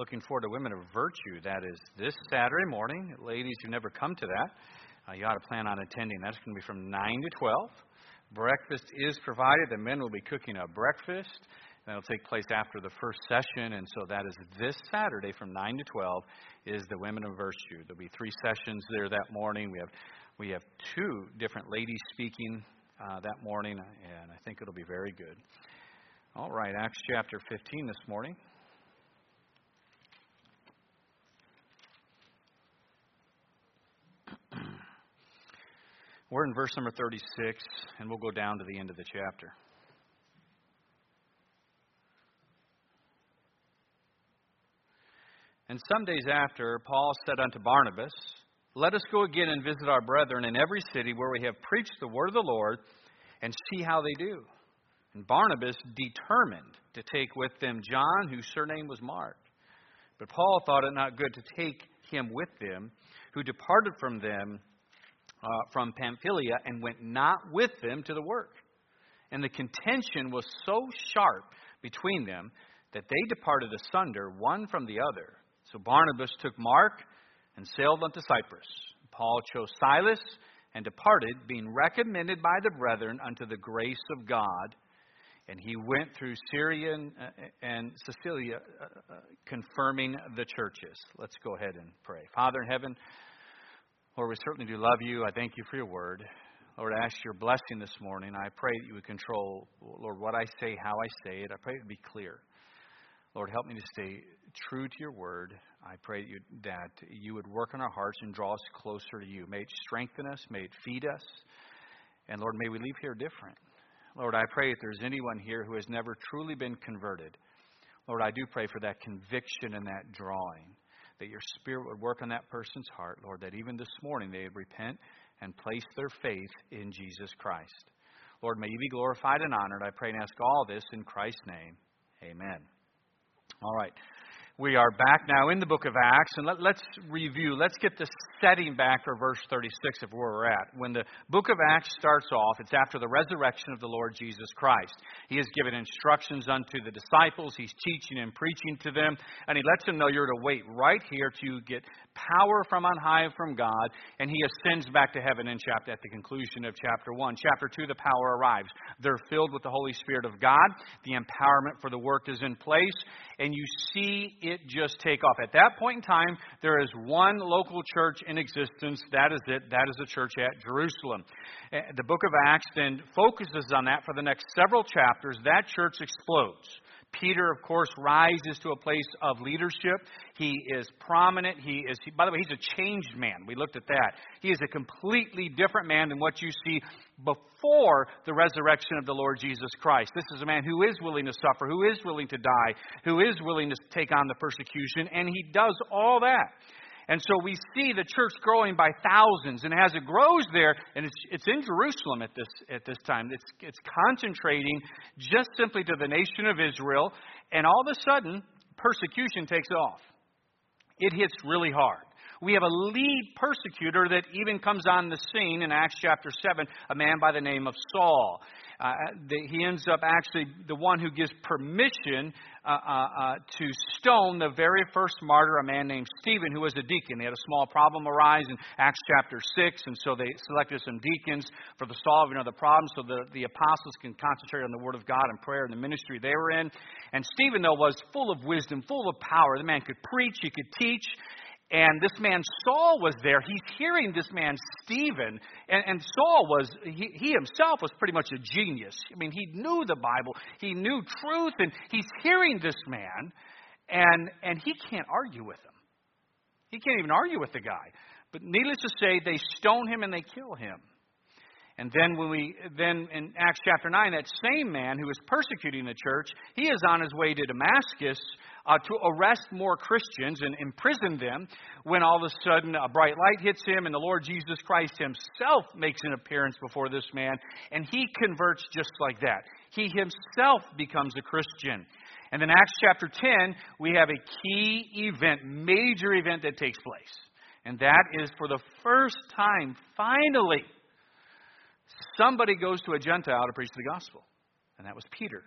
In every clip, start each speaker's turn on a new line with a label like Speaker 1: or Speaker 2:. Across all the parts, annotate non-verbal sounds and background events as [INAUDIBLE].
Speaker 1: looking forward to Women of Virtue. That is this Saturday morning. Ladies who never come to that, uh, you ought to plan on attending. That's going to be from 9 to 12. Breakfast is provided. The men will be cooking a breakfast. That'll take place after the first session, and so that is this Saturday from 9 to 12 is the Women of Virtue. There'll be three sessions there that morning. We have we have two different ladies speaking uh, that morning, and I think it'll be very good. All right, Acts chapter 15 this morning. We're in verse number 36, and we'll go down to the end of the chapter. And some days after, Paul said unto Barnabas, Let us go again and visit our brethren in every city where we have preached the word of the Lord, and see how they do. And Barnabas determined to take with them John, whose surname was Mark. But Paul thought it not good to take him with them, who departed from them uh, from Pamphylia and went not with them to the work. And the contention was so sharp between them that they departed asunder one from the other. So Barnabas took Mark and sailed unto Cyprus. Paul chose Silas and departed, being recommended by the brethren unto the grace of God. And he went through Syria and, uh, and Cilicia, uh, uh, confirming the churches. Let's go ahead and pray. Father in heaven, Lord, we certainly do love you. I thank you for your word. Lord, I ask your blessing this morning. I pray that you would control, Lord, what I say, how I say it. I pray it would be clear. Lord, help me to stay true to your word. I pray that you, that you would work on our hearts and draw us closer to you. May it strengthen us, may it feed us. And Lord, may we leave here different. Lord, I pray if there's anyone here who has never truly been converted, Lord, I do pray for that conviction and that drawing, that your Spirit would work on that person's heart, Lord, that even this morning they would repent and place their faith in Jesus Christ. Lord, may you be glorified and honored. I pray and ask all this in Christ's name. Amen. All right. We are back now in the book of Acts, and let, us review. Let's get the setting back for verse 36 of where we're at. When the book of Acts starts off, it's after the resurrection of the Lord Jesus Christ. He has given instructions unto the disciples, he's teaching and preaching to them, and he lets them know you're to wait right here to get power from on high from God, and he ascends back to heaven in chapter at the conclusion of chapter 1. Chapter 2, the power arrives. They're filled with the Holy Spirit of God. The empowerment for the work is in place, and you see it just take off. At that point in time, there is one local church in existence. That is it. That is the church at Jerusalem. Eh, the book of Acts then focuses on that for the next several chapters. That church explodes. Peter, of course, rises to a place of leadership. He is prominent. He is, by the way, he's a changed man. We looked at that. He is a completely different man than what you see before the resurrection of the Lord Jesus Christ. This is a man who is willing to suffer, who is willing to die, who is willing to take on the persecution, and he does all that. And so we see the church growing by thousands. And as it grows there, and it's, it's in Jerusalem at this, at this time, it's, it's concentrating just simply to the nation of Israel. And all of a sudden, persecution takes off. It hits really hard. We have a lead persecutor that even comes on the scene in Acts chapter 7, a man by the name of Saul. Uh, the, he ends up actually the one who gives permission uh, uh, uh, to stone the very first martyr, a man named Stephen, who was a deacon. They had a small problem arise in Acts chapter 6, and so they selected some deacons for the solving of the problem so the, the apostles can concentrate on the Word of God and prayer and the ministry they were in. And Stephen, though, was full of wisdom, full of power. The man could preach, he could teach, and this man Saul was there. He's hearing this man Stephen, and, and Saul was he, he himself was pretty much a genius. I mean, he knew the Bible, he knew truth, and he's hearing this man, and and he can't argue with him. He can't even argue with the guy. But needless to say, they stone him and they kill him. And then when we then in Acts chapter 9 that same man who was persecuting the church, he is on his way to Damascus uh, to arrest more Christians and imprison them when all of a sudden a bright light hits him and the Lord Jesus Christ himself makes an appearance before this man and he converts just like that. He himself becomes a Christian. And in Acts chapter 10, we have a key event, major event that takes place. And that is for the first time, finally, somebody goes to a Gentile to preach the gospel. And that was Peter.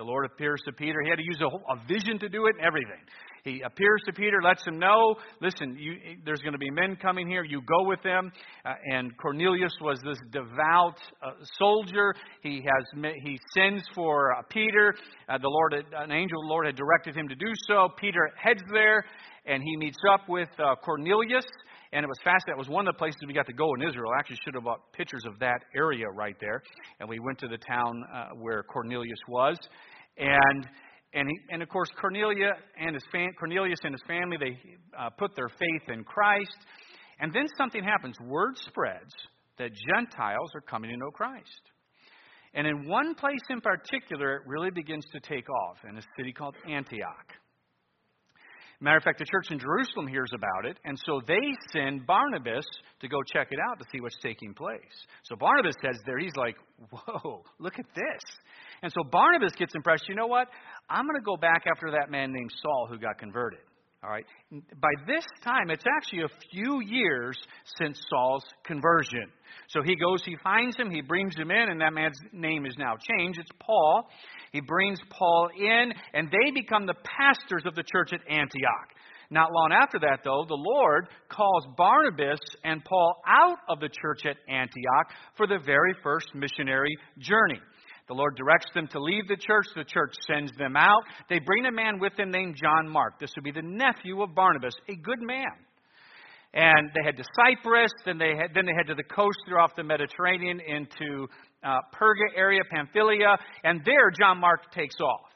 Speaker 1: The Lord appears to Peter. He had to use a, a vision to do it and everything. He appears to Peter, lets him know, listen, you, there's going to be men coming here. You go with them. Uh, and Cornelius was this devout uh, soldier. He has he sends for uh, Peter. Uh, the Lord, an angel of the Lord had directed him to do so. Peter heads there, and he meets up with uh, Cornelius. And it was fascinating. It was one of the places we got to go in Israel. I actually should have bought pictures of that area right there. And we went to the town uh, where Cornelius was. And and, he, and of course, Cornelia and his fam- Cornelius and his family, they uh, put their faith in Christ. And then something happens. Word spreads that Gentiles are coming to know Christ. And in one place in particular, it really begins to take off in a city called Antioch. Matter of fact, the church in Jerusalem hears about it, and so they send Barnabas to go check it out to see what's taking place. So Barnabas says there, he's like, Whoa, look at this. And so Barnabas gets impressed. You know what? I'm going to go back after that man named Saul who got converted. All right. By this time, it's actually a few years since Saul's conversion. So he goes, he finds him, he brings him in, and that man's name is now changed. It's Paul. He brings Paul in, and they become the pastors of the church at Antioch. Not long after that, though, the Lord calls Barnabas and Paul out of the church at Antioch for the very first missionary journey. The Lord directs them to leave the church. The church sends them out. They bring a man with them named John Mark. This would be the nephew of Barnabas, a good man. And they head to Cyprus, then they head, then they head to the coast through off the Mediterranean into uh, Perga area, Pamphylia, and there John Mark takes off.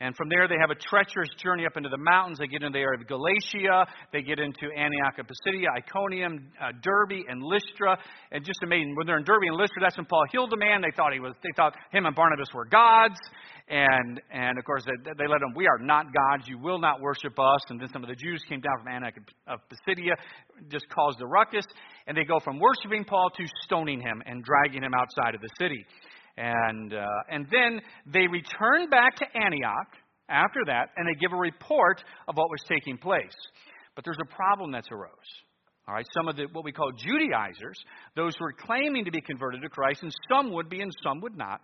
Speaker 1: And from there, they have a treacherous journey up into the mountains. They get into the area of Galatia. They get into Antioch of Pisidia, Iconium, uh, Derbe, and Lystra. And just amazing. When they're in Derbe and Lystra, that's when Paul healed a man. They thought he was. They thought him and Barnabas were gods. And and of course, they, they let them. We are not gods. You will not worship us. And then some of the Jews came down from Antioch of Pisidia, just caused a ruckus. And they go from worshiping Paul to stoning him and dragging him outside of the city. And, uh, and then they return back to Antioch after that, and they give a report of what was taking place. But there's a problem that's arose. All right, some of the what we call Judaizers, those who are claiming to be converted to Christ, and some would be and some would not.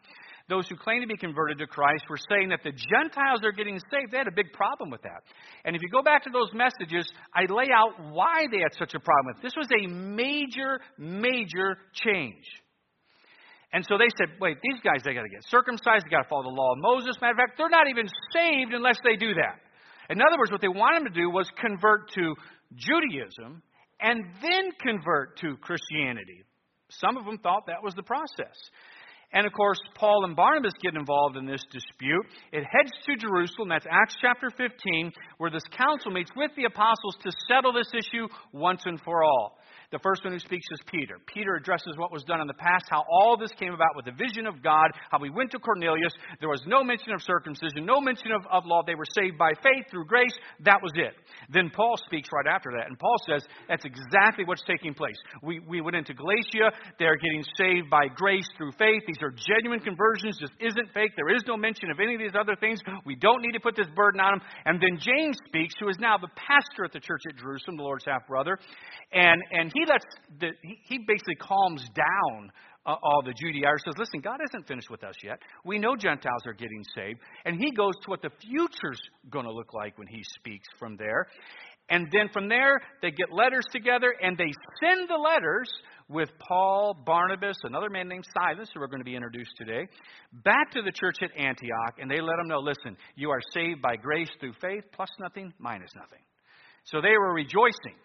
Speaker 1: Those who claim to be converted to Christ were saying that the Gentiles are getting saved. They had a big problem with that. And if you go back to those messages, I lay out why they had such a problem with it. This was a major, major change. And so they said, wait, these guys, they got to get circumcised. They got to follow the law of Moses. Matter of fact, they're not even saved unless they do that. In other words, what they wanted them to do was convert to Judaism and then convert to Christianity. Some of them thought that was the process. And of course, Paul and Barnabas get involved in this dispute. It heads to Jerusalem. That's Acts chapter 15, where this council meets with the apostles to settle this issue once and for all. The first one who speaks is Peter. Peter addresses what was done in the past, how all this came about with the vision of God, how we went to Cornelius. There was no mention of circumcision, no mention of, of law. They were saved by faith through grace. That was it. Then Paul speaks right after that, and Paul says that's exactly what's taking place. We, we went into Galatia. They're getting saved by grace through faith. These are genuine conversions. This isn't fake. There is no mention of any of these other things. We don't need to put this burden on them. And then James speaks, who is now the pastor at the church at Jerusalem, the Lord's half brother. And, and he lets the, he, basically calms down uh, all the Judaizers. Says, listen, God isn't finished with us yet. We know Gentiles are getting saved, and he goes to what the future's going to look like when he speaks from there. And then from there, they get letters together, and they send the letters with Paul, Barnabas, another man named Silas, who we're going to be introduced today, back to the church at Antioch, and they let them know, listen, you are saved by grace through faith, plus nothing, minus nothing. So they were rejoicing.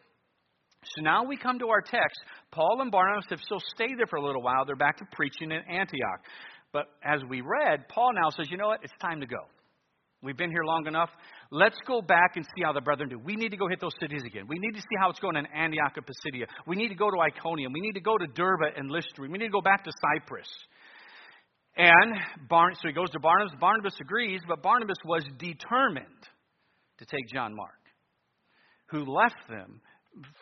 Speaker 1: So now we come to our text. Paul and Barnabas have still stayed there for a little while. They're back to preaching in Antioch. But as we read, Paul now says, you know what? It's time to go. We've been here long enough. Let's go back and see how the brethren do. We need to go hit those cities again. We need to see how it's going in Antioch and Pisidia. We need to go to Iconium. We need to go to Derbe and Lystra. We need to go back to Cyprus. And Barn- so he goes to Barnabas. Barnabas agrees, but Barnabas was determined to take John Mark, who left them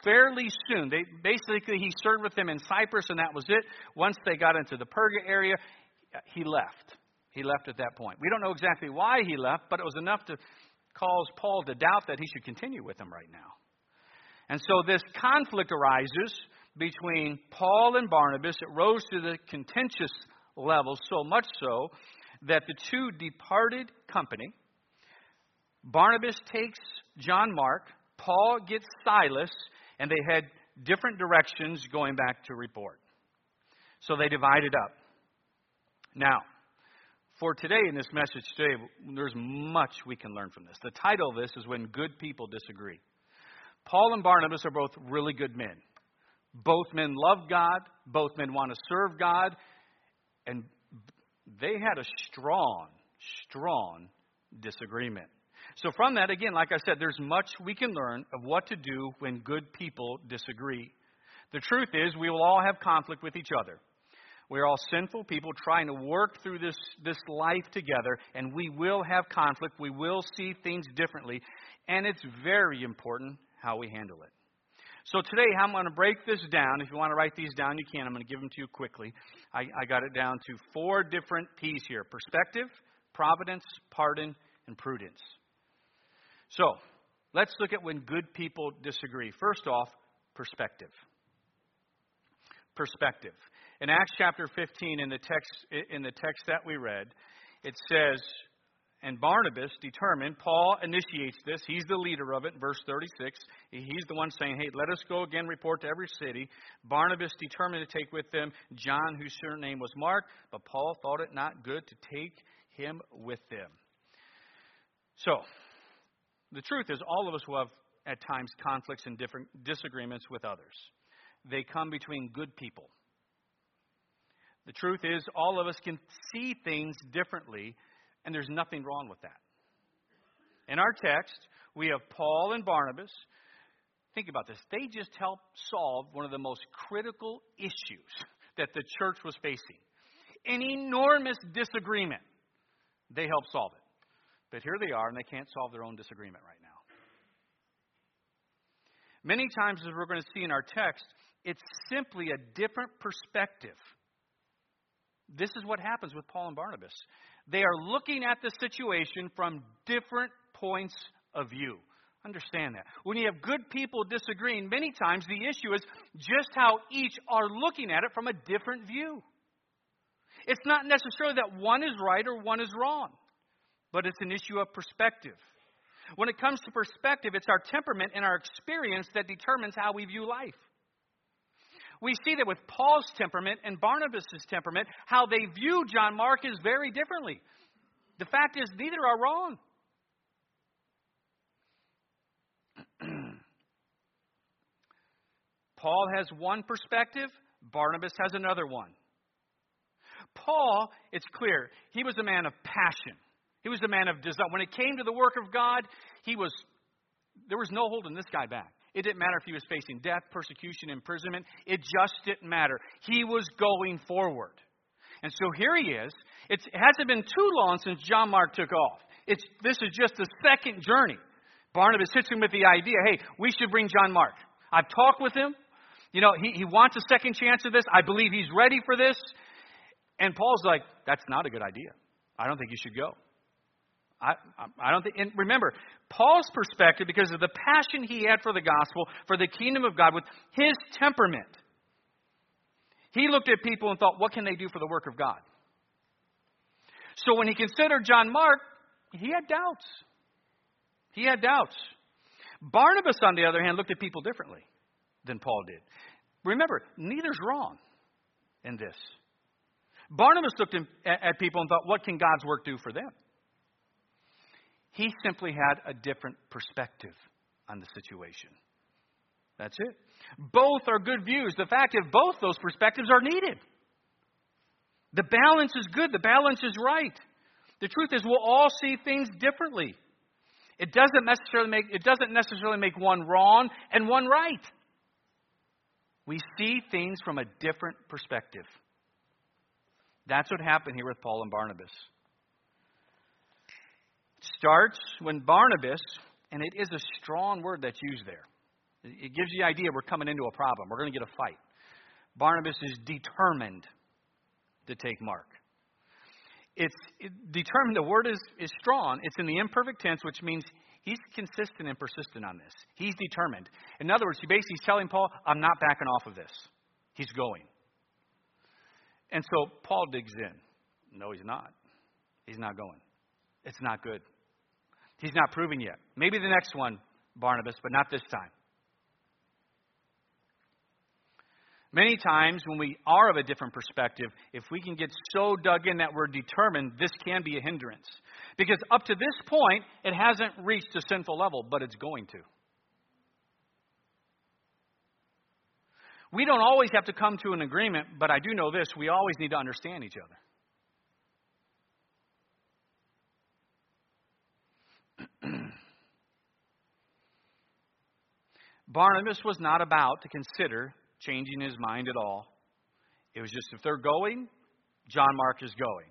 Speaker 1: fairly soon. They basically he served with them in Cyprus, and that was it. Once they got into the Perga area, he left. He left at that point. We don't know exactly why he left, but it was enough to cause Paul to doubt that he should continue with them right now. And so this conflict arises between Paul and Barnabas. It rose to the contentious level, so much so that the two departed company Barnabas takes John Mark, Paul gets Silas, and they had different directions going back to report. So they divided up. Now, for today in this message today, there's much we can learn from this. The title of this is When Good People Disagree. Paul and Barnabas are both really good men. Both men love God, both men want to serve God, and they had a strong, strong disagreement. So, from that, again, like I said, there's much we can learn of what to do when good people disagree. The truth is, we will all have conflict with each other. We're all sinful people trying to work through this, this life together, and we will have conflict. We will see things differently, and it's very important how we handle it. So today, I'm going to break this down. If you want to write these down, you can. I'm going to give them to you quickly. I, I got it down to four different P's here perspective, providence, pardon, and prudence. So, let's look at when good people disagree. First off, perspective. Perspective. In Acts chapter 15, in the text, in the text that we read, it says, and Barnabas determined, Paul initiates this. He's the leader of it, verse 36. He's the one saying, Hey, let us go again, report to every city. Barnabas determined to take with them John, whose surname was Mark, but Paul thought it not good to take him with them. So, the truth is, all of us will have at times conflicts and different disagreements with others. They come between good people. The truth is, all of us can see things differently, and there's nothing wrong with that. In our text, we have Paul and Barnabas. Think about this. They just helped solve one of the most critical issues that the church was facing an enormous disagreement. They helped solve it. But here they are, and they can't solve their own disagreement right now. Many times, as we're going to see in our text, it's simply a different perspective. This is what happens with Paul and Barnabas. They are looking at the situation from different points of view. Understand that. When you have good people disagreeing, many times the issue is just how each are looking at it from a different view. It's not necessarily that one is right or one is wrong but it's an issue of perspective. When it comes to perspective, it's our temperament and our experience that determines how we view life. We see that with Paul's temperament and Barnabas' temperament, how they view John Mark is very differently. The fact is, neither are wrong. [CLEARS THROAT] Paul has one perspective, Barnabas has another one. Paul, it's clear, he was a man of passion. He was a man of desire. When it came to the work of God, he was there was no holding this guy back. It didn't matter if he was facing death, persecution, imprisonment. It just didn't matter. He was going forward. And so here he is. It's, it hasn't been too long since John Mark took off. It's, this is just the second journey. Barnabas hits him with the idea hey, we should bring John Mark. I've talked with him. You know, he, he wants a second chance of this. I believe he's ready for this. And Paul's like, that's not a good idea. I don't think you should go. I, I don't think, and remember, Paul's perspective, because of the passion he had for the gospel, for the kingdom of God, with his temperament, he looked at people and thought, what can they do for the work of God? So when he considered John Mark, he had doubts. He had doubts. Barnabas, on the other hand, looked at people differently than Paul did. Remember, neither's wrong in this. Barnabas looked at people and thought, what can God's work do for them? He simply had a different perspective on the situation. That's it. Both are good views. The fact is, both those perspectives are needed. The balance is good, the balance is right. The truth is, we'll all see things differently. It doesn't necessarily make, it doesn't necessarily make one wrong and one right. We see things from a different perspective. That's what happened here with Paul and Barnabas starts when Barnabas, and it is a strong word that's used there. It gives you the idea we're coming into a problem. We're going to get a fight. Barnabas is determined to take Mark. It's it, determined, the word is, is strong. It's in the imperfect tense, which means he's consistent and persistent on this. He's determined. In other words, he basically is telling Paul, I'm not backing off of this. He's going. And so Paul digs in. No, he's not. He's not going. It's not good. He's not proven yet. Maybe the next one, Barnabas, but not this time. Many times, when we are of a different perspective, if we can get so dug in that we're determined, this can be a hindrance. Because up to this point, it hasn't reached a sinful level, but it's going to. We don't always have to come to an agreement, but I do know this we always need to understand each other. [CLEARS THROAT] Barnabas was not about to consider changing his mind at all. It was just if they're going, John Mark is going.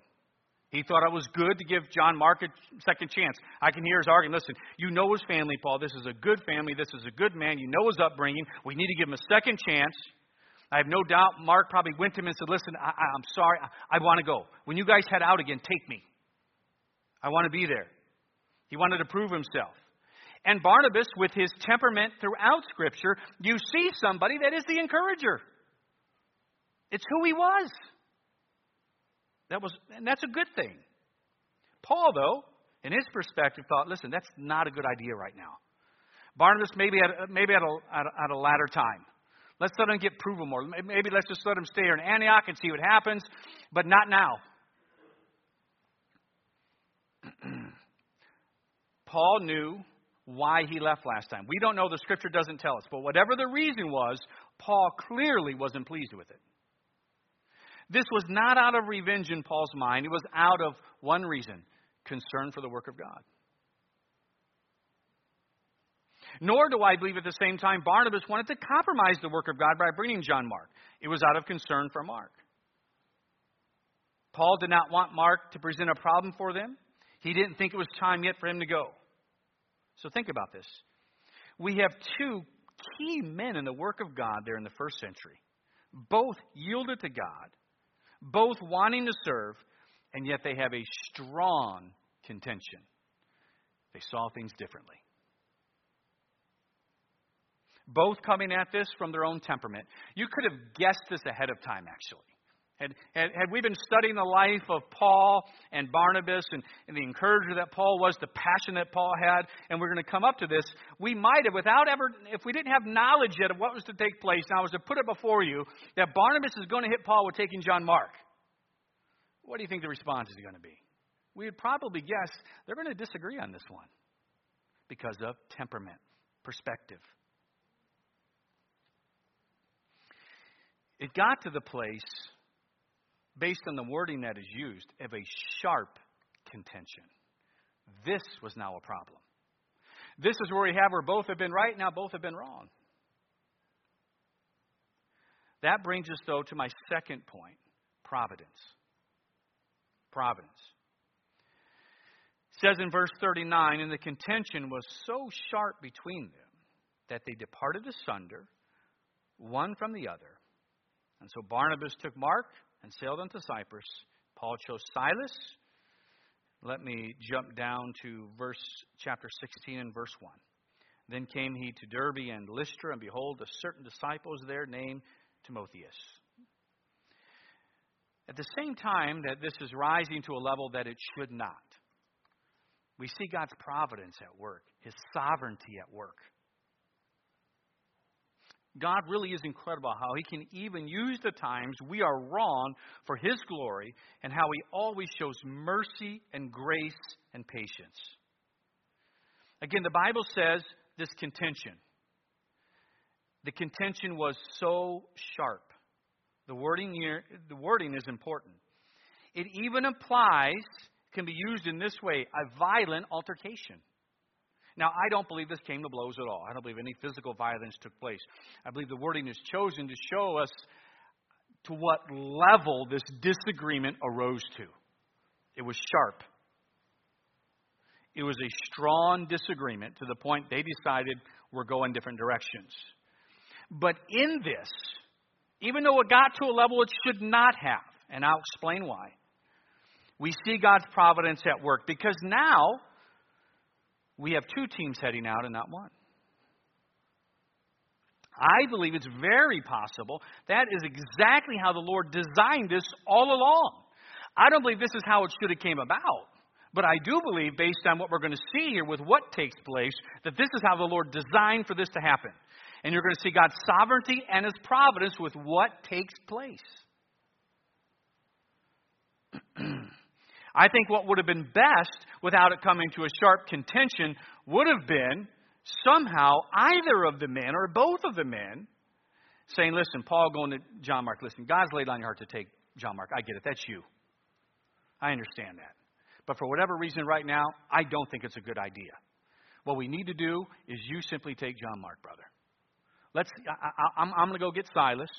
Speaker 1: He thought it was good to give John Mark a second chance. I can hear his argument. Listen, you know his family, Paul. This is a good family. This is a good man. You know his upbringing. We need to give him a second chance. I have no doubt Mark probably went to him and said, Listen, I, am sorry. I, I want to go. When you guys head out again, take me. I want to be there. He wanted to prove himself. And Barnabas, with his temperament throughout Scripture, you see somebody that is the encourager. It's who he was. That was, and that's a good thing. Paul, though, in his perspective, thought, listen, that's not a good idea right now. Barnabas, maybe at, maybe at a, at a, at a latter time. Let's let him get proven more. Maybe let's just let him stay here in Antioch and see what happens, but not now. [CLEARS THROAT] Paul knew why he left last time. We don't know, the scripture doesn't tell us. But whatever the reason was, Paul clearly wasn't pleased with it. This was not out of revenge in Paul's mind, it was out of one reason concern for the work of God. Nor do I believe at the same time Barnabas wanted to compromise the work of God by bringing John Mark. It was out of concern for Mark. Paul did not want Mark to present a problem for them. He didn't think it was time yet for him to go. So think about this. We have two key men in the work of God there in the first century, both yielded to God, both wanting to serve, and yet they have a strong contention. They saw things differently. Both coming at this from their own temperament. You could have guessed this ahead of time, actually. Had, had, had, we been studying the life of Paul and Barnabas and, and the encourager that Paul was, the passion that Paul had, and we're going to come up to this, we might have, without ever, if we didn't have knowledge yet of what was to take place, and I was to put it before you, that Barnabas is going to hit Paul with taking John Mark. What do you think the response is going to be? We would probably guess they're going to disagree on this one because of temperament, perspective. It got to the place based on the wording that is used, of a sharp contention. This was now a problem. This is where we have where both have been right, now both have been wrong. That brings us, though, to my second point providence. Providence. It says in verse 39 and the contention was so sharp between them that they departed asunder, one from the other. And so Barnabas took Mark and sailed unto Cyprus. Paul chose Silas. Let me jump down to verse chapter 16 and verse 1. Then came he to Derbe and Lystra, and behold, a certain disciple there named Timotheus. At the same time that this is rising to a level that it should not, we see God's providence at work, His sovereignty at work. God really is incredible how He can even use the times we are wrong for His glory and how He always shows mercy and grace and patience. Again, the Bible says this contention. The contention was so sharp. The wording here, the wording is important. It even applies, can be used in this way, a violent altercation. Now, I don't believe this came to blows at all. I don't believe any physical violence took place. I believe the wording is chosen to show us to what level this disagreement arose to. It was sharp. It was a strong disagreement to the point they decided we're going different directions. But in this, even though it got to a level it should not have, and I'll explain why, we see God's providence at work because now we have two teams heading out and not one. I believe it's very possible that is exactly how the Lord designed this all along. I don't believe this is how it should have came about. But I do believe, based on what we're going to see here with what takes place, that this is how the Lord designed for this to happen. And you're going to see God's sovereignty and His providence with what takes place. [CLEARS THROAT] I think what would have been best, without it coming to a sharp contention, would have been somehow either of the men or both of the men saying, Listen, Paul going to John Mark, listen, God's laid on your heart to take John Mark. I get it. That's you. I understand that. But for whatever reason right now, I don't think it's a good idea. What we need to do is you simply take John Mark, brother. Let's. I, am going to go get Silas.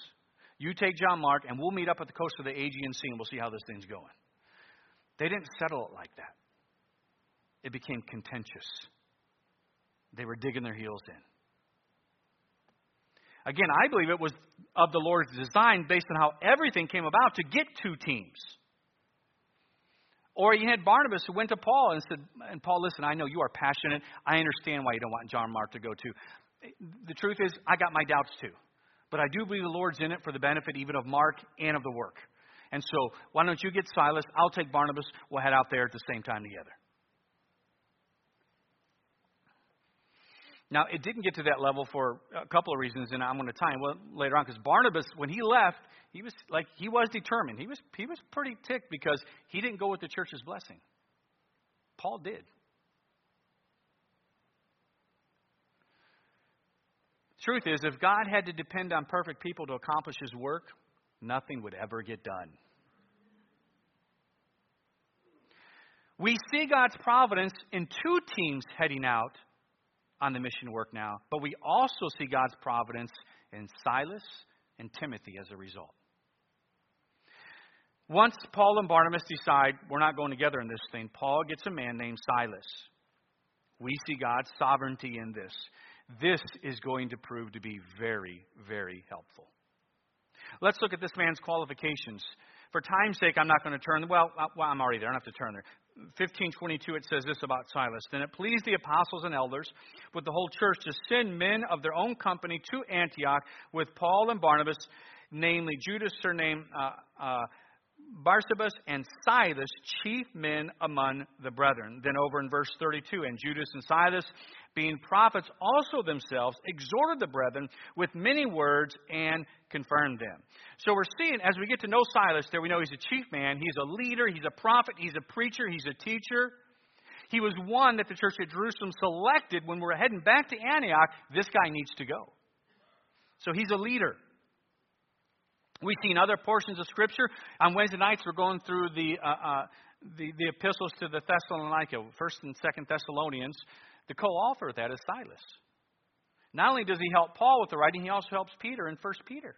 Speaker 1: You take John Mark, and we'll meet up at the coast of the Aegean Sea, and we'll see how this thing's going. They didn't settle it like that. It became contentious. They were digging their heels in. Again, I believe it was of the Lord's design based on how everything came about to get two teams. Or you had Barnabas who went to Paul and said, and Paul, listen, I know you are passionate. I understand why you don't want John Mark to go too. The truth is, I got my doubts too. But I do believe the Lord's in it for the benefit even of Mark and of the work. And so, why don't you get Silas? I'll take Barnabas. We'll head out there at the same time together. Now, it didn't get to that level for a couple of reasons, and I'm going to tie it well later on. Because Barnabas, when he left, he was like he was determined. He was he was pretty ticked because he didn't go with the church's blessing. Paul did. Truth is, if God had to depend on perfect people to accomplish His work, nothing would ever get done. We see God's providence in two teams heading out on the mission work now, but we also see God's providence in Silas and Timothy as a result. Once Paul and Barnabas decide we're not going together in this thing, Paul gets a man named Silas. We see God's sovereignty in this. This is going to prove to be very, very helpful. Let's look at this man's qualifications. For time's sake, I'm not going to turn. Well, I'm already there. I don't have to turn there. 1522, it says this about Silas. Then it pleased the apostles and elders with the whole church to send men of their own company to Antioch with Paul and Barnabas, namely Judas, surnamed uh, uh, Barsabas, and Silas, chief men among the brethren. Then over in verse 32, and Judas and Silas, being prophets also themselves, exhorted the brethren with many words and confirmed them. So we're seeing, as we get to know Silas there, we know he's a chief man, he's a leader, he's a prophet, he's a preacher, he's a teacher. He was one that the church at Jerusalem selected when we're heading back to Antioch. This guy needs to go. So he's a leader. We've seen other portions of Scripture. On Wednesday nights, we're going through the, uh, uh, the, the epistles to the Thessalonica, 1st and 2nd Thessalonians. The co author of that is Silas. Not only does he help Paul with the writing, he also helps Peter in 1 Peter.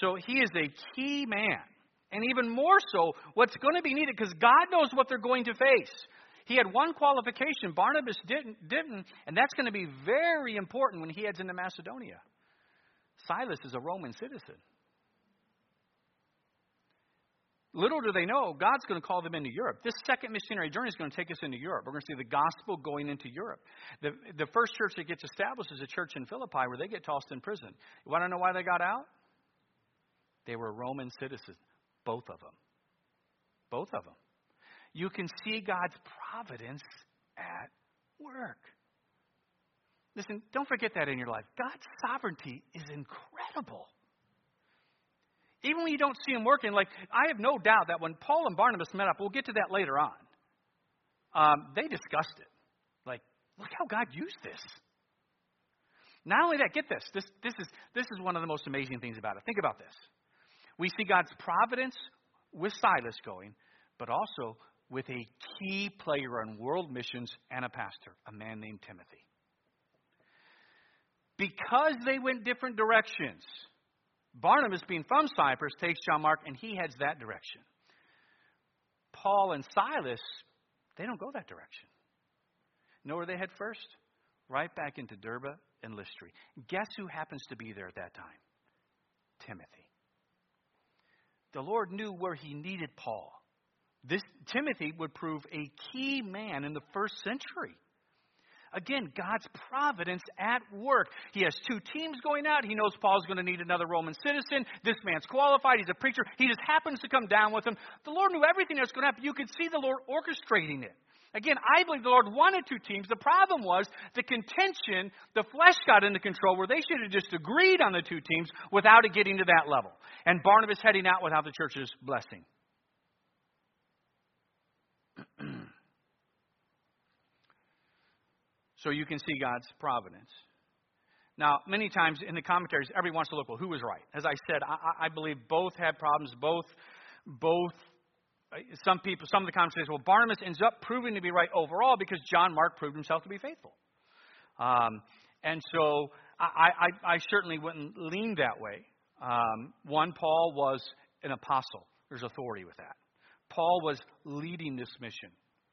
Speaker 1: So he is a key man. And even more so, what's going to be needed, because God knows what they're going to face. He had one qualification, Barnabas didn't, didn't, and that's going to be very important when he heads into Macedonia. Silas is a Roman citizen. Little do they know, God's going to call them into Europe. This second missionary journey is going to take us into Europe. We're going to see the gospel going into Europe. The, the first church that gets established is a church in Philippi where they get tossed in prison. You want to know why they got out? They were Roman citizens, both of them. Both of them. You can see God's providence at work. Listen, don't forget that in your life. God's sovereignty is incredible. Even when you don't see him working, like, I have no doubt that when Paul and Barnabas met up, we'll get to that later on, um, they discussed it. Like, look how God used this. Not only that, get this. This, this, is, this is one of the most amazing things about it. Think about this. We see God's providence with Silas going, but also with a key player on world missions and a pastor, a man named Timothy because they went different directions. Barnabas, being from Cyprus, takes John Mark and he heads that direction. Paul and Silas, they don't go that direction. Know where they head first? Right back into Derbe and Lystra. Guess who happens to be there at that time? Timothy. The Lord knew where he needed Paul. This Timothy would prove a key man in the first century. Again, God's providence at work. He has two teams going out. He knows Paul's going to need another Roman citizen. This man's qualified. He's a preacher. He just happens to come down with him. The Lord knew everything that's going to happen. You could see the Lord orchestrating it. Again, I believe the Lord wanted two teams. The problem was the contention, the flesh got into control where they should have just agreed on the two teams without it getting to that level. And Barnabas heading out without the church's blessing. So you can see God's providence. Now, many times in the commentaries, everyone wants to look, well, who was right? As I said, I, I believe both had problems. Both, both. Uh, some people, some of the commentators, well, Barnabas ends up proving to be right overall because John Mark proved himself to be faithful. Um, and so I, I, I, certainly wouldn't lean that way. Um, one, Paul was an apostle. There's authority with that. Paul was leading this mission.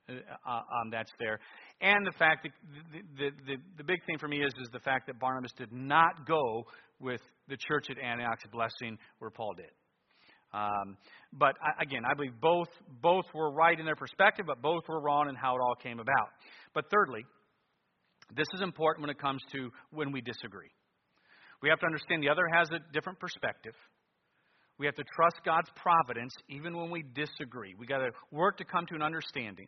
Speaker 1: Uh, um, that's there. And the fact that the, the, the, the, big thing for me is, is the fact that Barnabas did not go with the church at Antioch's blessing where Paul did. Um, but I, again, I believe both, both were right in their perspective, but both were wrong in how it all came about. But thirdly, this is important when it comes to when we disagree. We have to understand the other has a different perspective. We have to trust God's providence even when we disagree. We got to work to come to an understanding.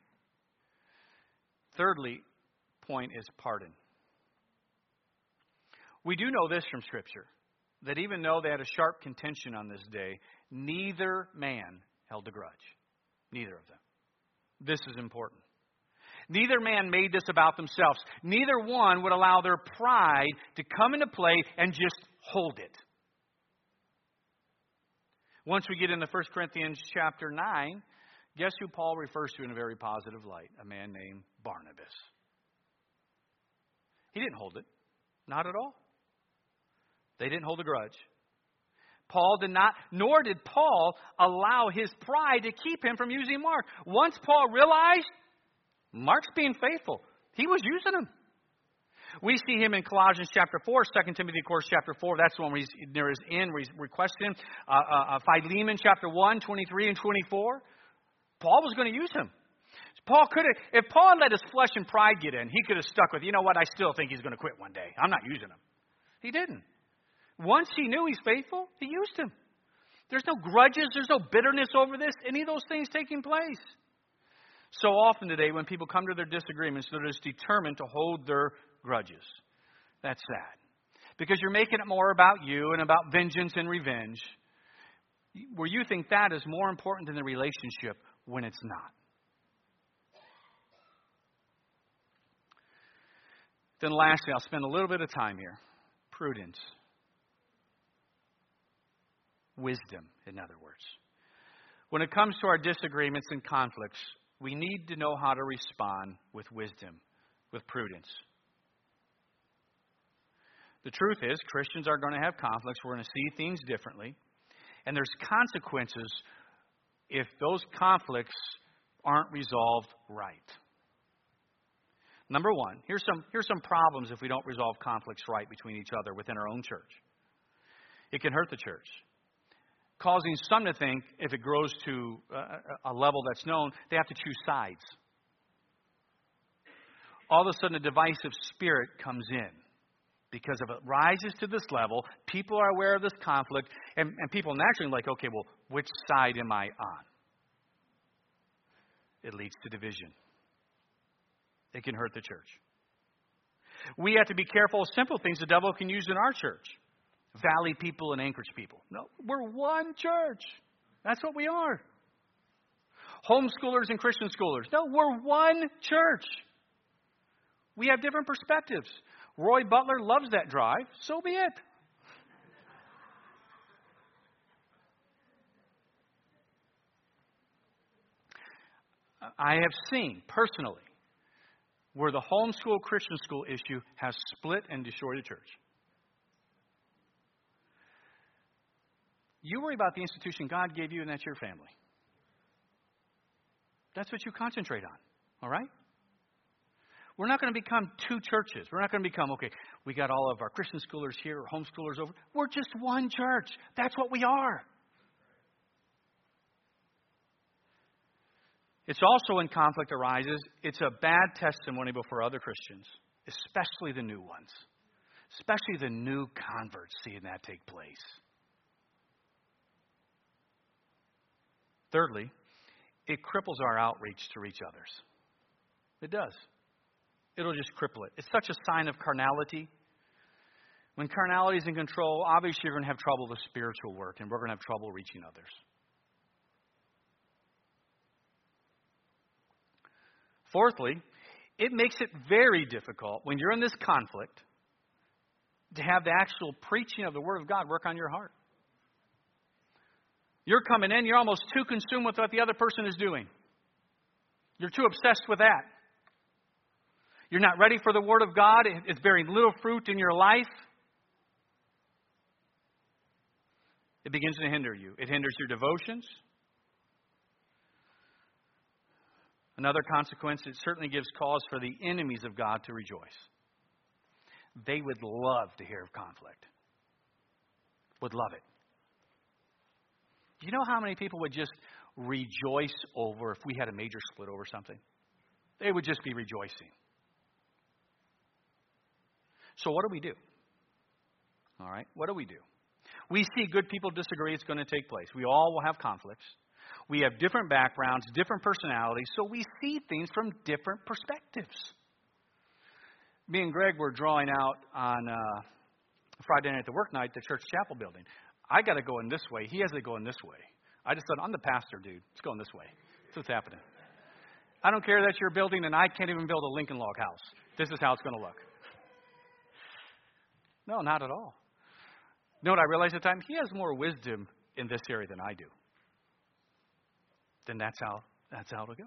Speaker 1: Thirdly, point is pardon. We do know this from Scripture that even though they had a sharp contention on this day, neither man held a grudge. Neither of them. This is important. Neither man made this about themselves. Neither one would allow their pride to come into play and just hold it. Once we get into 1 Corinthians chapter 9, guess who Paul refers to in a very positive light? A man named Barnabas. He didn't hold it. Not at all. They didn't hold a grudge. Paul did not, nor did Paul allow his pride to keep him from using Mark. Once Paul realized Mark's being faithful, he was using him. We see him in Colossians chapter 4, 2 Timothy, of course, chapter 4. That's the one where he's near his end, where he's requesting him. Uh, uh, uh Philemon chapter 1, 23 and 24. Paul was going to use him. Paul could have, if Paul had let his flesh and pride get in, he could have stuck with, you know what, I still think he's going to quit one day. I'm not using him. He didn't. Once he knew he's faithful, he used him. There's no grudges, there's no bitterness over this, any of those things taking place. So often today, when people come to their disagreements, they're just determined to hold their grudges. That's sad. Because you're making it more about you and about vengeance and revenge, where you think that is more important than the relationship when it's not. Then, lastly, I'll spend a little bit of time here. Prudence. Wisdom, in other words. When it comes to our disagreements and conflicts, we need to know how to respond with wisdom, with prudence. The truth is, Christians are going to have conflicts. We're going to see things differently. And there's consequences if those conflicts aren't resolved right. Number one, here's some, here's some problems if we don't resolve conflicts right between each other within our own church. It can hurt the church, causing some to think if it grows to a, a level that's known, they have to choose sides. All of a sudden, a divisive spirit comes in because if it rises to this level, people are aware of this conflict, and, and people naturally like, okay, well, which side am I on? It leads to division. It can hurt the church. We have to be careful of simple things the devil can use in our church. Valley people and Anchorage people. No, we're one church. That's what we are. Homeschoolers and Christian schoolers. No, we're one church. We have different perspectives. Roy Butler loves that drive, so be it. I have seen personally where the homeschool Christian school issue has split and destroyed the church. You worry about the institution God gave you, and that's your family. That's what you concentrate on, all right? We're not going to become two churches. We're not going to become, okay, we got all of our Christian schoolers here, homeschoolers over. We're just one church. That's what we are. It's also when conflict arises, it's a bad testimony before other Christians. especially the new ones, especially the new converts seeing that take place. Thirdly, it cripples our outreach to reach others. It does. It'll just cripple it. It's such a sign of carnality. When carnality is in control, obviously you're going to have trouble with spiritual work, and we're going to have trouble reaching others. Fourthly, it makes it very difficult when you're in this conflict to have the actual preaching of the Word of God work on your heart. You're coming in, you're almost too consumed with what the other person is doing. You're too obsessed with that. You're not ready for the Word of God, it's bearing little fruit in your life. It begins to hinder you. It hinders your devotions. Another consequence, it certainly gives cause for the enemies of God to rejoice. They would love to hear of conflict. Would love it. Do you know how many people would just rejoice over if we had a major split over something? They would just be rejoicing. So, what do we do? All right, what do we do? We see good people disagree, it's going to take place. We all will have conflicts. We have different backgrounds, different personalities, so we see things from different perspectives. Me and Greg were drawing out on uh, Friday night at the work night, the church chapel building. I got to go in this way. He has to go in this way. I just said, I'm the pastor, dude. It's going this way. That's what's happening. I don't care that you're building and I can't even build a Lincoln log house. This is how it's going to look. No, not at all. You know what I realized at the time? He has more wisdom in this area than I do. Then that's how that's how it'll go.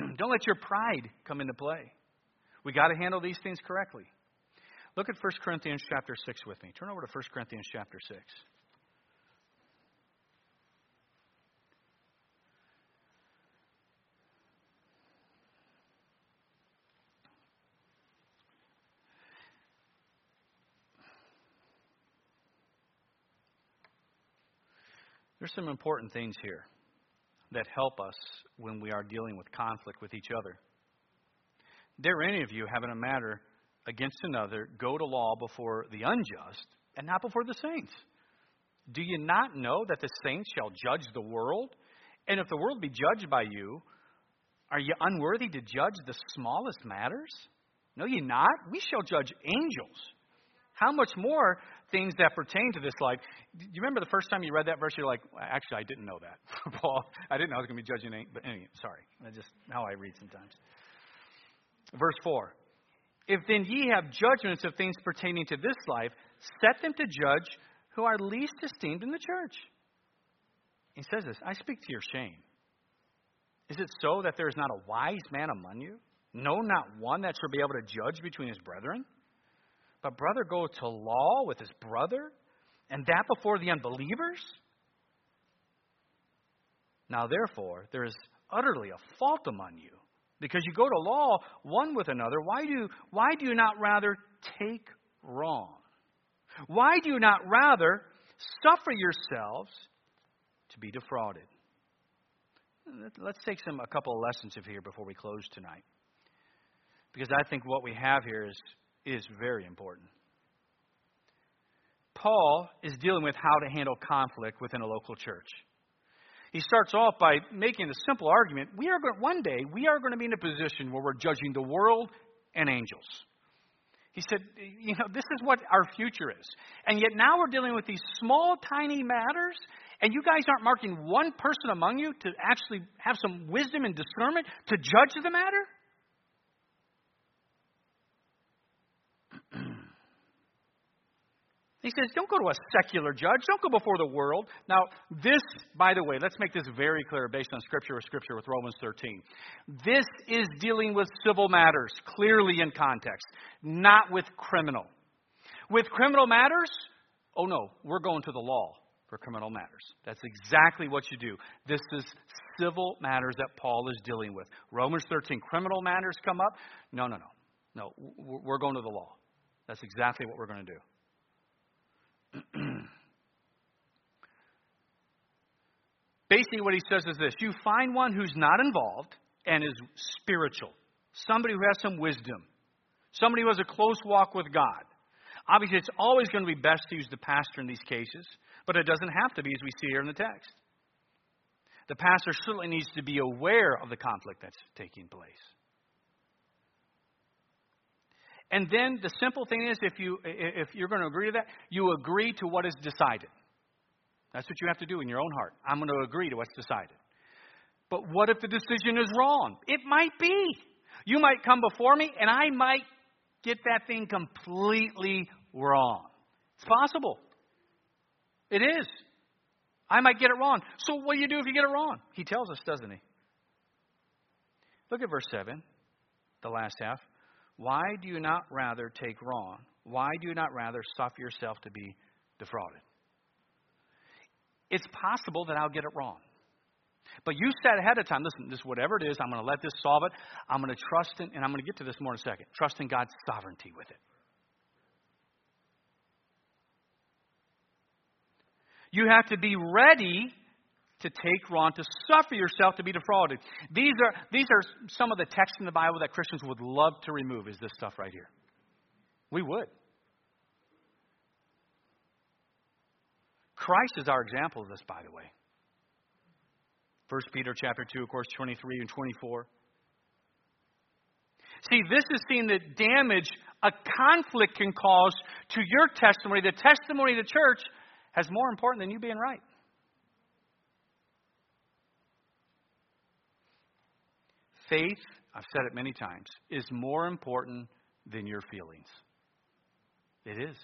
Speaker 1: [CLEARS THROAT] Don't let your pride come into play. We got to handle these things correctly. Look at 1 Corinthians chapter 6 with me. Turn over to 1 Corinthians chapter 6. There's some important things here that help us when we are dealing with conflict with each other. Dare any of you having a matter against another go to law before the unjust and not before the saints? Do you not know that the saints shall judge the world? And if the world be judged by you, are you unworthy to judge the smallest matters? Know ye not. We shall judge angels. How much more things that pertain to this life. Do you remember the first time you read that verse? You're like, actually, I didn't know that, [LAUGHS] Paul. I didn't know I was going to be judging. Any, but anyway, sorry. That's just how I read sometimes. Verse four: If then ye have judgments of things pertaining to this life, set them to judge who are least esteemed in the church. He says this: I speak to your shame. Is it so that there is not a wise man among you? No, not one that shall be able to judge between his brethren? But brother go to law with his brother, and that before the unbelievers? Now, therefore, there is utterly a fault among you, because you go to law one with another. Why do, why do you not rather take wrong? Why do you not rather suffer yourselves to be defrauded? Let's take some a couple of lessons of here before we close tonight. Because I think what we have here is is very important. Paul is dealing with how to handle conflict within a local church. He starts off by making a simple argument. We are going, one day we are going to be in a position where we're judging the world and angels. He said, you know, this is what our future is. And yet now we're dealing with these small, tiny matters, and you guys aren't marking one person among you to actually have some wisdom and discernment to judge the matter? He says, don't go to a secular judge. Don't go before the world. Now, this, by the way, let's make this very clear based on Scripture with Scripture with Romans 13. This is dealing with civil matters, clearly in context, not with criminal. With criminal matters, oh no, we're going to the law for criminal matters. That's exactly what you do. This is civil matters that Paul is dealing with. Romans 13, criminal matters come up. No, no, no. No, we're going to the law. That's exactly what we're going to do. [CLEARS THROAT] Basically, what he says is this you find one who's not involved and is spiritual. somebody who has some wisdom, somebody who has a close walk with God. Obviously, it's always going to be best to use the pastor in these cases, but it doesn't have to be, as we see here in the text. The pastor certainly needs to be aware of the conflict that's taking place. And then the simple thing is, if you if you're going to agree to that, you agree to what is decided. That's what you have to do in your own heart. I'm going to agree to what's decided. But what if the decision is wrong? It might be. You might come before me, and I might get that thing completely wrong. It's possible. It is. I might get it wrong. So what do you do if you get it wrong? He tells us, doesn't he? Look at verse 7, the last half. Why do you not rather take wrong? Why do you not rather suffer yourself to be defrauded? It's possible that I'll get it wrong. But you said ahead of time, listen, this whatever it is, I'm going to let this solve it. I'm going to trust in, and I'm going to get to this more in a second. Trust in God's sovereignty with it. You have to be ready to take wrong, to suffer yourself to be defrauded. These are, these are some of the texts in the Bible that Christians would love to remove, is this stuff right here. We would. Christ is our example of this, by the way. 1 Peter chapter 2, of course, 23 and 24. See, this is seeing the damage a conflict can cause to your testimony. The testimony of the church has more important than you being right. Faith, I've said it many times, is more important than your feelings. It is.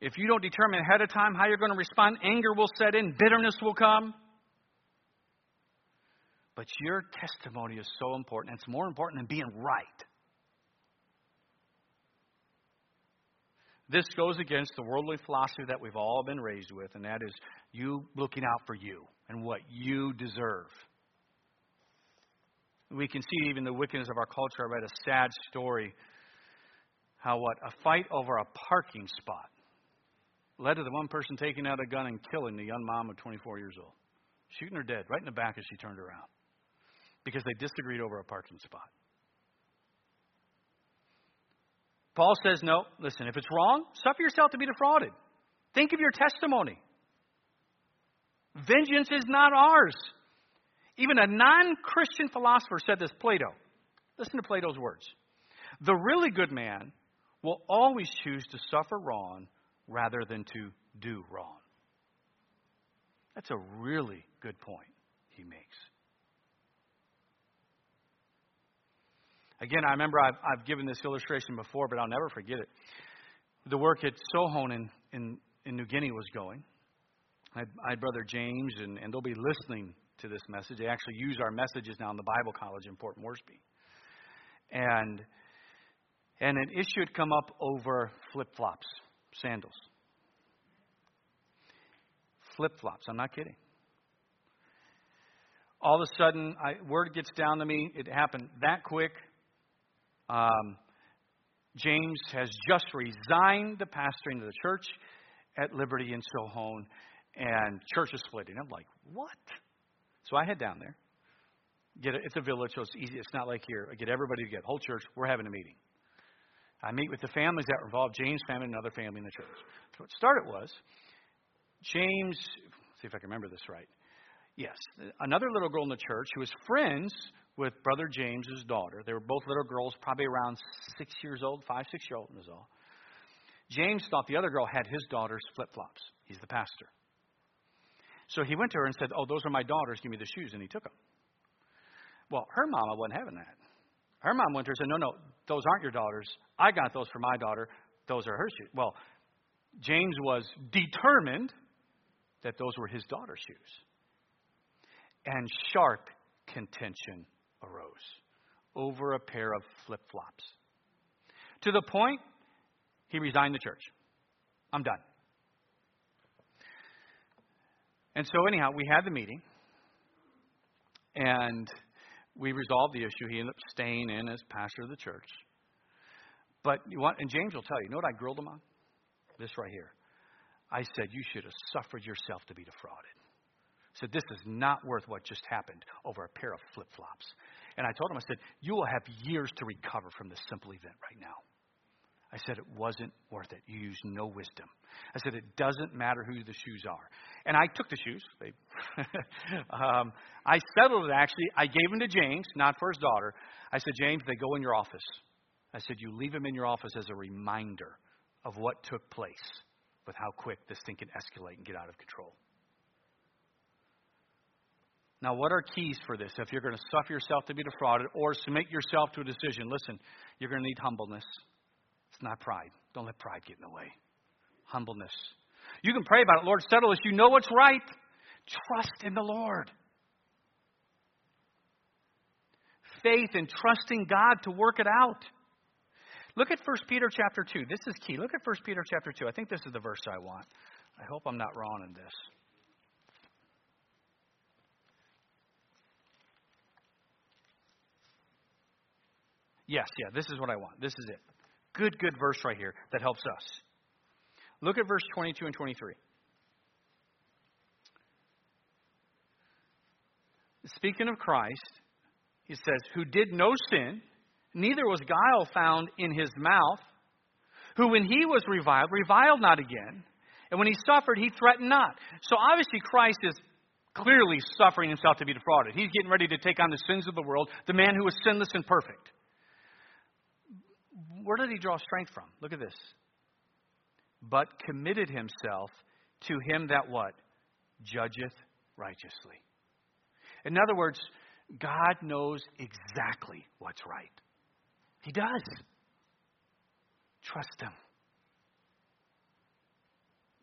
Speaker 1: If you don't determine ahead of time how you're going to respond, anger will set in, bitterness will come. But your testimony is so important. It's more important than being right. This goes against the worldly philosophy that we've all been raised with, and that is you looking out for you and what you deserve. We can see even the wickedness of our culture. I read a sad story how what a fight over a parking spot led to the one person taking out a gun and killing the young mom of 24 years old, shooting her dead right in the back as she turned around because they disagreed over a parking spot. Paul says, no, listen, if it's wrong, suffer yourself to be defrauded. Think of your testimony. Vengeance is not ours. Even a non Christian philosopher said this, Plato. Listen to Plato's words. The really good man will always choose to suffer wrong rather than to do wrong. That's a really good point he makes. Again, I remember I've, I've given this illustration before, but I'll never forget it. The work at Sohon in, in, in New Guinea was going. I I had Brother James, and, and they'll be listening to this message. They actually use our messages now in the Bible College in Port Moresby. And, and an issue had come up over flip flops sandals. Flip flops, I'm not kidding. All of a sudden, I, word gets down to me. It happened that quick. Um, James has just resigned the pastoring of the church at Liberty in Sohon, and church is splitting. I'm like, what? So I head down there. Get a, it's a village, so it's easy. It's not like here. I get everybody together, whole church. We're having a meeting. I meet with the families that were involved, James' family and another family in the church. So what started was James, see if I can remember this right. Yes, another little girl in the church who was friends with Brother James's daughter. They were both little girls, probably around six years old, five, six years old, was all. James thought the other girl had his daughter's flip flops. He's the pastor. So he went to her and said, Oh, those are my daughters. Give me the shoes. And he took them. Well, her mama wasn't having that. Her mom went to her and said, No, no, those aren't your daughters. I got those for my daughter. Those are her shoes. Well, James was determined that those were his daughter's shoes. And sharp contention arose over a pair of flip flops. To the point, he resigned the church. I'm done. And so, anyhow, we had the meeting, and we resolved the issue. He ended up staying in as pastor of the church. But you want, and James will tell you, you know what I grilled him on? This right here. I said, You should have suffered yourself to be defrauded. said, This is not worth what just happened over a pair of flip flops. And I told him, I said, You will have years to recover from this simple event right now. I said, It wasn't worth it. You used no wisdom. I said, It doesn't matter who the shoes are. And I took the shoes. They, [LAUGHS] um, I settled it actually. I gave them to James, not for his daughter. I said, James, they go in your office. I said, You leave them in your office as a reminder of what took place with how quick this thing can escalate and get out of control. Now, what are keys for this? If you're going to suffer yourself to be defrauded or submit yourself to a decision, listen, you're going to need humbleness. It's not pride. Don't let pride get in the way. Humbleness. You can pray about it. Lord, settle this. You know what's right. Trust in the Lord. Faith and trusting God to work it out. Look at 1 Peter chapter 2. This is key. Look at 1 Peter chapter 2. I think this is the verse I want. I hope I'm not wrong in this. Yes, yeah, this is what I want. This is it. Good, good verse right here that helps us. Look at verse 22 and 23. Speaking of Christ, he says, Who did no sin, neither was guile found in his mouth, who when he was reviled, reviled not again, and when he suffered, he threatened not. So obviously, Christ is clearly suffering himself to be defrauded. He's getting ready to take on the sins of the world, the man who was sinless and perfect where did he draw strength from? Look at this. But committed himself to him that what? Judgeth righteously. In other words, God knows exactly what's right. He does. Trust him.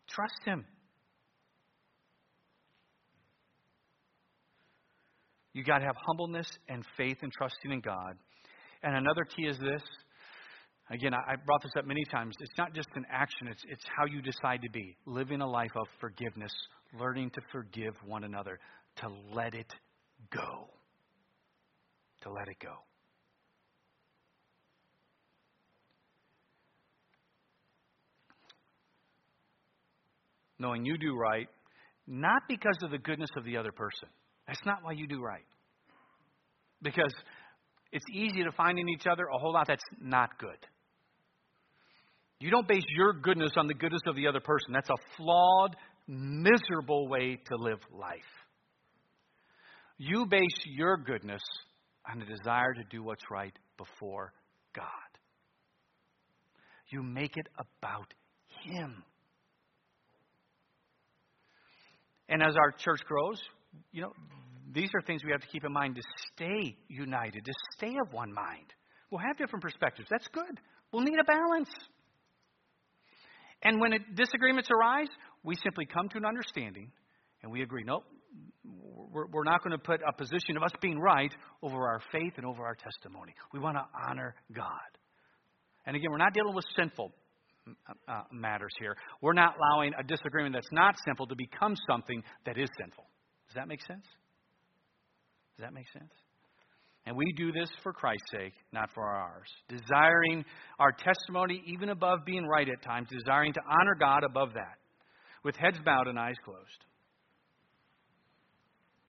Speaker 1: Trust him. You got to have humbleness and faith and trusting in God. And another key is this Again, I brought this up many times. It's not just an action, it's, it's how you decide to be. Living a life of forgiveness, learning to forgive one another, to let it go. To let it go. Knowing you do right, not because of the goodness of the other person. That's not why you do right. Because it's easy to find in each other a whole lot that's not good. You don't base your goodness on the goodness of the other person. That's a flawed, miserable way to live life. You base your goodness on the desire to do what's right before God. You make it about Him. And as our church grows, you know, these are things we have to keep in mind to stay united, to stay of one mind. We'll have different perspectives. That's good. We'll need a balance. And when it, disagreements arise, we simply come to an understanding and we agree, nope, we're, we're not going to put a position of us being right over our faith and over our testimony. We want to honor God. And again, we're not dealing with sinful uh, uh, matters here. We're not allowing a disagreement that's not sinful to become something that is sinful. Does that make sense? Does that make sense? And we do this for Christ's sake, not for ours. Desiring our testimony even above being right at times, desiring to honor God above that, with heads bowed and eyes closed.